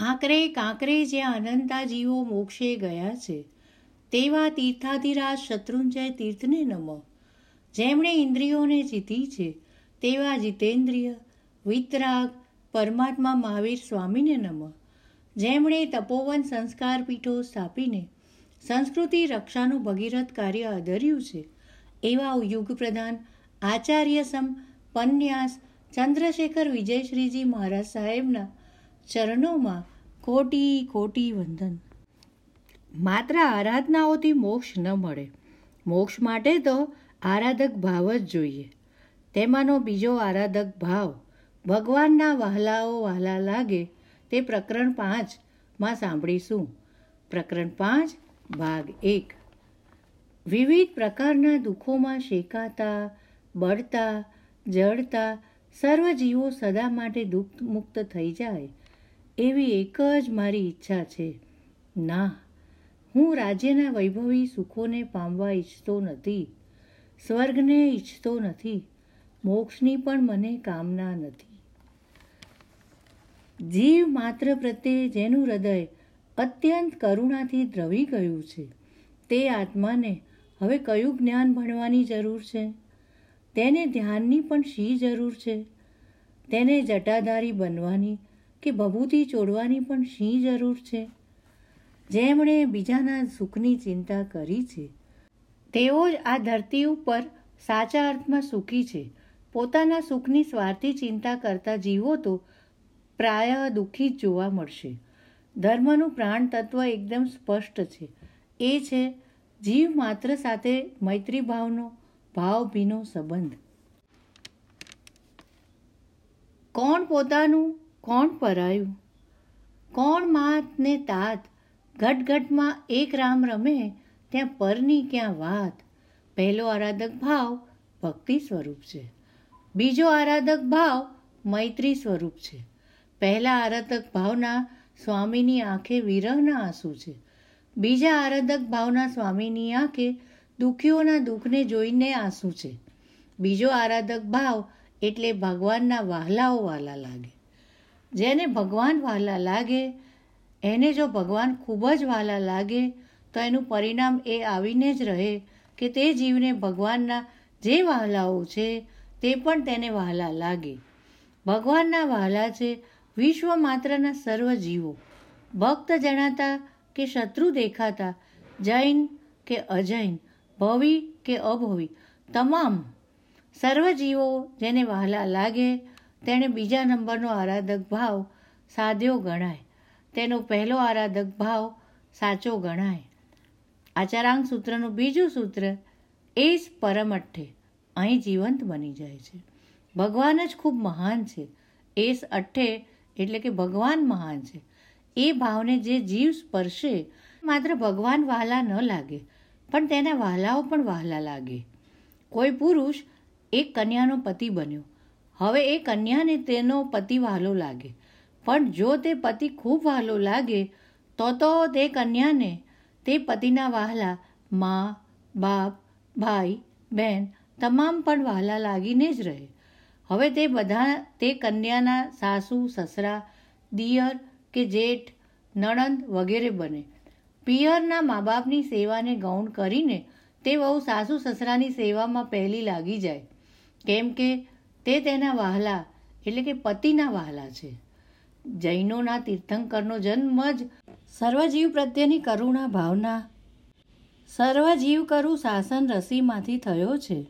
કાંકરે કાંકરે જ્યાં અનંતાજીઓ મોક્ષે ગયા છે, તેવા તીર્થાધિરાજ શત્રુંજય તીર્થને નમો. જેમણે ઇન્દ્રિયોને જીતી છે, તેવા જીતેન્દ્રિય, વિતરાગ, પરમાત્મા મહાવીર સ્વામીને નમઃ. જેમણે તપોવન સંસ્કાર પીઠો સ્થાપીને સંસ્કૃતિ રક્ષાનું ભગીરથ કાર્ય આદર્યું છે, એવા યુગ પ્રધાન આચાર્ય સમ પન્યાસ ચંદ્રશેખર વિજયશ્રીજી મહારાજ સાહેબના ચરણોમાં કોટી કોટી વંદન. માત્ર આરાધનાઓથી મોક્ષ ન મળે. મોક્ષ માટે તો આરાધક ભાવ જ જોઈએ. તેમાંનો બીજો આરાધક ભાવ, ભગવાનના વહાલાઓ વહાલા લાગે તે પ્રકરણ પાંચમાં સાંભળીશું. પ્રકરણ પાંચ, ભાગ એક. વિવિધ પ્રકારના દુઃખોમાં શેકાતા, બળતા, જળતા સર્વ જીવો સદા માટે દુઃખ મુક્ત થઈ જાય એવી એક જ મારી ઈચ્છા છે. ના, હું રાજ્યના વૈભવી સુખોને પામવા ઈચ્છતો નથી, સ્વર્ગને ઈચ્છતો નથી, મોક્ષની પણ મને કામના નથી. જીવ માત્ર પ્રત્યે જેનું હૃદય અત્યંત કરુણાથી દ્રવી ગયું છે, તે આત્માને હવે કયું જ્ઞાન ભણવાની જરૂર છે? તેને ધ્યાનની પણ શી જરૂર છે? તેને જટાધારી બનવાની કે ભભૂતિ ચોડવાની પણ શી જરૂર છે? જેમણે બીજાના સુખની ચિંતા કરી છે, તેઓ જ આ ધરતી ઉપર સાચા અર્થમાં સુખી છે. પોતાના સુખની સ્વાર્થી ચિંતા કરતા જીવો તો પ્રાય દુઃખી જ જોવા મળશે. ધર્મનું પ્રાણ તત્વ એકદમ સ્પષ્ટ છે. એ છે, જીવ માત્ર સાથે મૈત્રી ભાવનો ભાવભીનો સંબંધ. કોણ પોતાનું કોણ પરાયું? કોણ માત ને તાત? ઘટઘટમાં એક રામ રમે, ત્યાં પરની ક્યાં વાત? પહેલો આરાધક ભાવ ભક્તિ સ્વરૂપ છે. બીજો આરાધક ભાવ મૈત્રી સ્વરૂપ છે. પહેલા આરાધક ભાવના સ્વામીની આંખે વિરહના આંસુ છે. બીજા આરાધક ભાવના સ્વામીની આંખે દુઃખીઓના દુઃખને જોઈને આંસુ છે. બીજો આરાધક ભાવ એટલે ભગવાનના વહાલાઓ વાલા લાગે. જેને ભગવાન વહાલા લાગે, એને જો ભગવાન ખૂબ જ વહાલા લાગે, તો એનું પરિણામ એ આવીને જ રહે કે તે જીવને ભગવાનના જે વહાલાઓ છે, તે પણ તેને વહાલા લાગે. ભગવાનના વહાલા છે વિશ્વ માત્રના સર્વ જીવો. ભક્ત જણાતા કે શત્રુ દેખાતા, જૈન કે અજૈન, ભવી કે અભવી, તમામ સર્વ જીવો જેને વહાલા લાગે તેણે બીજા નંબરનો આરાધક ભાવ સાધ્યો ગણાય. તેનો પહેલો આરાધક ભાવ સાચો ગણાય. આચારાંગ સૂત્રનું બીજું સૂત્ર, એ જ પરમઠ્ઠે, અહીં જીવંત બની જાય છે. ભગવાન જ ખૂબ મહાન છે. એસ અઠ્ઠે એટલે કે ભગવાન મહાન છે. એ ભાવને જે જીવ સ્પર્શે, માત્ર ભગવાન વહાલા ન લાગે, પણ તેના વહાલાઓ પણ વહાલા લાગે. કોઈ પુરુષ એક કન્યાનો પતિ બન્યો. હવે એ કન્યાને તેનો પતિ વહાલો લાગે. પણ જો તે પતિ ખૂબ વહાલો લાગે, તો તો તે કન્યાને તે પતિના વહાલા મા, બાપ, ભાઈ, બહેન તમામ પણ વહાલા લાગીને જ રહે. હવે તે બધા, તે કન્યાના સાસુ, સસરા, દિયર કે જેઠ, નણંદ વગેરે બને. પિયરના મા બાપની સેવાને ગૌણ કરીને તે બહુ સાસુ સસરાની સેવામાં પહેલી લાગી જાય. કેમ કે તે તેના વહાલા, એટલે કે પતિના વહાલા છે. જૈનોના તીર્થંકરનો જન્મ જ સર્વજીવ પ્રત્યેની કરુણા ભાવના, સર્વજીવ કરું શાસન રસીમાંથી થયો છે.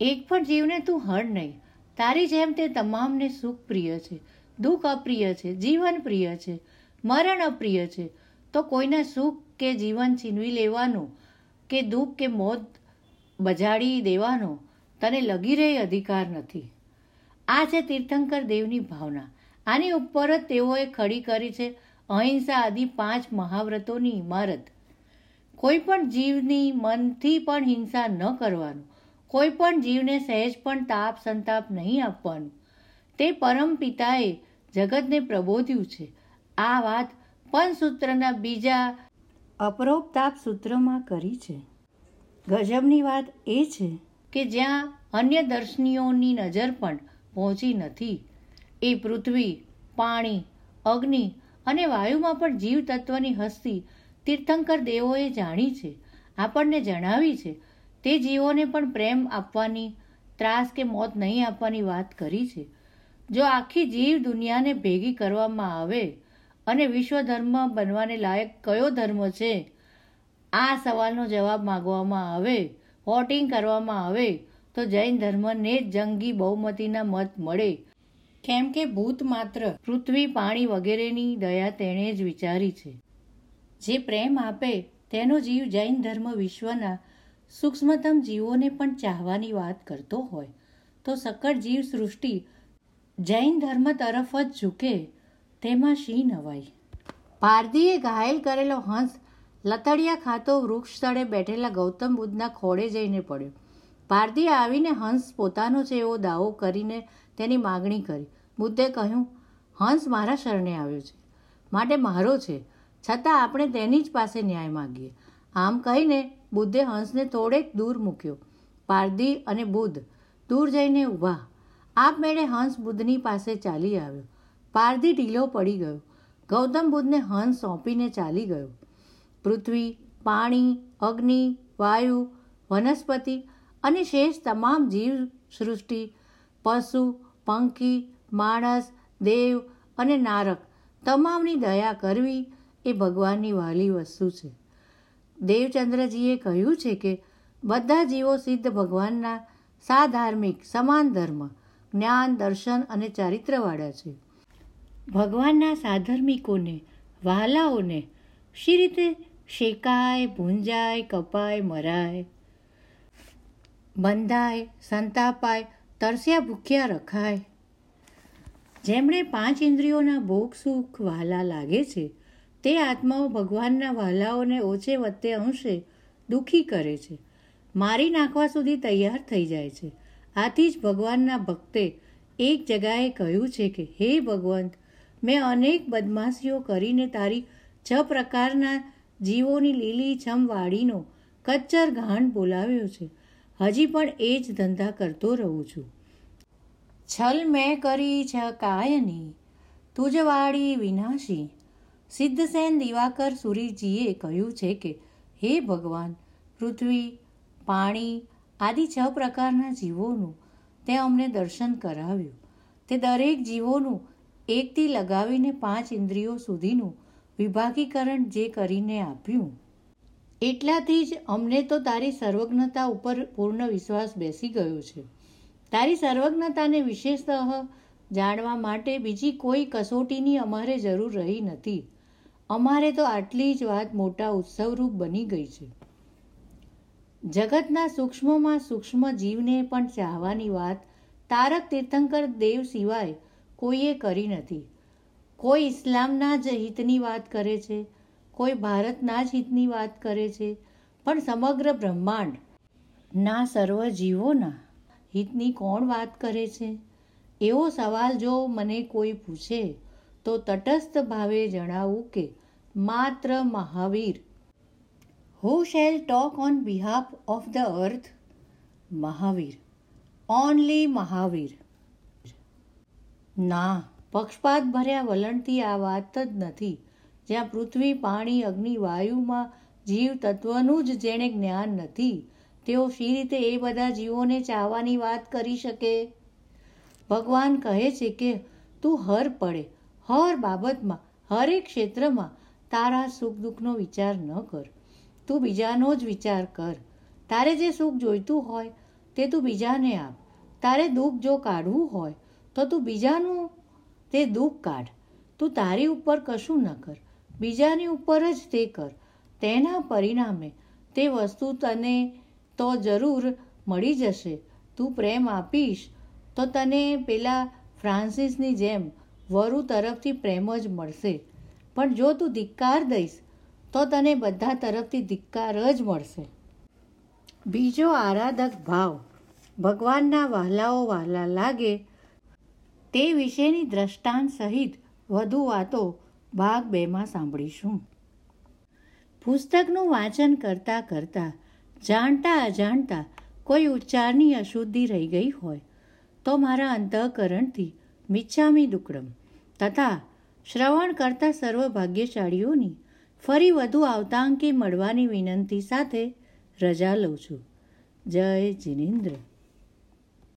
એક પણ જીવને તું હળ નહીં. તારી જેમ તે તમામને સુખ પ્રિય છે, દુઃખ અપ્રિય છે, જીવન પ્રિય છે, મરણ અપ્રિય છે. તો કોઈને સુખ કે જીવન છીનવી લેવાનું, કે દુઃખ કે મોત બજાડી દેવાનો તને લગી રહે અધિકાર નથી. આ છે તીર્થંકર દેવની ભાવના. આની ઉપર જ તેઓએ ખડી કરી છે અહિંસા આદિ પાંચ મહાવ્રતોની ઇમારત કોઈ પણ જીવની મનથી પણ હિંસા ન કરવાનું. કોઈ પણ જીવને સહેજ પણ તાપ સંતાપ નહીં આપવાનું. તે પરમ પિતાએ જગતને પ્રબોધ્યું છે. આ વાત પંચસૂત્રના બીજા અપરોપતાપ સૂત્રમાં કરી છે. ગજબની વાત એ છે કે જ્યાં અન્ય દર્શનીઓની નજર પણ પહોંચી નથી. એ પૃથ્વી, પાણી, અગ્નિ અને વાયુમાં પણ જીવ તત્વની હસ્તી તીર્થંકર દેવોએ જાણી છે, આપણને જણાવી છે. તે જીવોને પણ પ્રેમ આપવાની, ત્રાસ કે મોત નહીં આપવાની વાત કરી છે. જો આખી જીવ દુનિયાને ભેગી કરવામાં આવે અને વિશ્વ ધર્મ બનવાને લાયક કયો ધર્મ છે? આ સવાલનો જવાબ માગવામાં આવે વોટિંગ કરવામાં આવે તો જૈન ધર્મને જ જંગી બહુમતીના મત મળે. કેમ કે ભૂત માત્ર પૃથ્વી, પાણી વગેરેની દયા તેણે જ વિચારી છે. જે પ્રેમ આપે તેનો જીવ જૈન ધર્મ વિશ્વના સૂક્ષ્મતમ જીવોને પણ ચાહવાની વાત કરતો હોય. તો સકળ જીવ સૃષ્ટિ જૈન ધર્મ તરફ જ ઝૂકે, તેમાં શી નવાઈ? પારધીએ ઘાયલ કરેલો હંસ લતડિયા ખાતો વૃક્ષ તળે બેઠેલા ગૌતમ બુદ્ધના ખોળે જઈને પડ્યો. પારધીએ આવીને હંસ પોતાનો છે એવો દાવો કરીને તેની માગણી કરી. બુદ્ધે કહ્યું, હંસ મારા શરણે આવ્યો છે. માટે મારો છે. છતાં આપણે તેની જ પાસે ન્યાય માગીએ. આમ કહીને બુદ્ધે હંસને થોડેક દૂર મૂક્યો. પારધી અને બુદ્ધ દૂર જઈને ઊભા. આપમેળે હંસ બુદ્ધની પાસે ચાલી આવ્યો. પારધી ઢીલો પડી ગયો. ગૌતમ બુદ્ધને હંસ સોંપીને ચાલી ગયો. પૃથ્વી, પાણી, અગ્નિ, વાયુ, વનસ્પતિ અને શેષ તમામ જીવ સૃષ્ટિ પશુ, પંખી, માણસ, દેવ અને નારક તમામની દયા કરવી એ ભગવાનની વહાલી વસ્તુ છે. દેવચંદ્રજીએ કહ્યું છે કે બધા જીવો સિદ્ધ ભગવાનના સાધાર્મિક, સમાન ધર્મ, જ્ઞાન, દર્શન અને ચારિત્રવાળા છે. ભગવાનના સાધર્મિકોને વહાલાઓને શી રીતે શેકાય, ભૂંજાય, કપાય, મરાય. બંધાય, સંતાપાય, તરસ્યા, ભૂખ્યા રખાય. જેમણે પાંચ ઇન્દ્રિયોના ભોગ, સુખ, વહાલા લાગે છે, તે આત્માઓ ભગવાનના વહાલાઓને ઓછે વત્તે અંશે દુઃખી કરે છે. મારી નાખવા સુધી તૈયાર થઈ જાય છે. આથી જ ભગવાનના ભક્તે એક જગાએ કહ્યું છે કે, હે ભગવંત, મેં અનેક બદમાશીઓ કરીને તારી છ પ્રકારના જીવોની લીલી છમ વાડીનો કચ્ચર ઘાણ બોલાવ્યો છે. હજી પણ એ જ ધંધા કરતો રહું છું. છલ મેં કરી છ કાયની, તુજવાળી વિનાશી. સિદ્ધસેન દિવાકર સુરીજીએ કહ્યું છે કે, હે ભગવાન, પૃથ્વી, પાણી આદિ છ પ્રકારના જીવોનું તે અમને દર્શન કરાવ્યું. તે દરેક જીવોનું એકથી લગાવીને પાંચ ઇન્દ્રિયો સુધીનું વિભાગીકરણ જે કરીને આપ્યું, એટલાથી જ અમને તો તારી સર્વજ્ઞતા ઉપર પૂર્ણ વિશ્વાસ બેસી ગયો છે. તારી સર્વજ્ઞતાને વિશેષતઃ જાણવા માટે બીજી કોઈ કસોટીની અમારે જરૂર રહી નથી. અમારે તો આટલી જ વાત મોટા ઉત્સવરૂપ બની ગઈ છે. જગતના સૂક્ષ્મમાં સૂક્ષ્મ જીવને પણ ચાહવાની વાત તારક તીર્થંકર દેવ સિવાય કોઈએ કરી નથી. કોઈ ઇસ્લામના જ હિતની વાત કરે છે, કોઈ ભારતના જ હિતની વાત કરે છે, પણ સમગ્ર બ્રહ્માંડ ના સર્વ જીવોના હિતની કોણ વાત કરે છે? એવો સવાલ જો મને કોઈ પૂછે, તો તટસ્થ ભાવે જણાવું કે માત્ર Mahavir. Who shall talk on behalf of the earth Mahavir. Only Mahavir. ના. પક્ષપાત ભર્યા વલણથી આ વાત જ નથી. જ્યાં પૃથ્વી, પાણી, અગ્નિ, વાયુમાં જીવ તત્વનું જ જેણે જ્ઞાન નથી, તેઓ શી રીતે એ બધા જીવોને ચાહવાની વાત કરી શકે? ભગવાન કહે છે કે, તું હર પડે. હર બાબતમાં હરેક ક્ષેત્રમાં તારા સુખ દુઃખનો વિચાર ન કર. તું બીજાનો જ વિચાર કર. તારે જે સુખ જોઈતું હોય, તે તું બીજાને આપ. તારે દુઃખ જો કાઢવું હોય, તો તું બીજાનું તે દુઃખ કાઢ. તું તારી ઉપર કશું ન કર. બીજાની ઉપર જ તે કર. તેના પરિણામે તે વસ્તુ તને તો જરૂર મળી જશે. તું પ્રેમ આપીશ તો તને પેલા ફ્રાન્સિસની જેમ વરુ તરફથી પ્રેમ જ મળશે. પણ જો તું ધિક્કાર દઈશ, તો તને બધા તરફથી ધિક્કાર જ મળશે. બીજો આરાધક ભાવ. ભગવાનના વહાલાઓ વહાલા લાગે તે વિશેની દ્રષ્ટાંત સહિત વધુ વાતો ભાગ બેમાં સાંભળીશું. પુસ્તકનું વાંચન કરતાં કરતાં, જાણતા અજાણતા કોઈ ઉચ્ચારની અશુદ્ધિ રહી ગઈ હોય, તો મારા અંતઃકરણથી મિચ્છામી દુકડમ તથા શ્રવણ કરતા સર્વ ભાગ્યશાળીઓની ફરી વધુ આવતાંકી મળવાની વિનંતી સાથે રજા લઉં છું. જય જિનેન્દ્ર.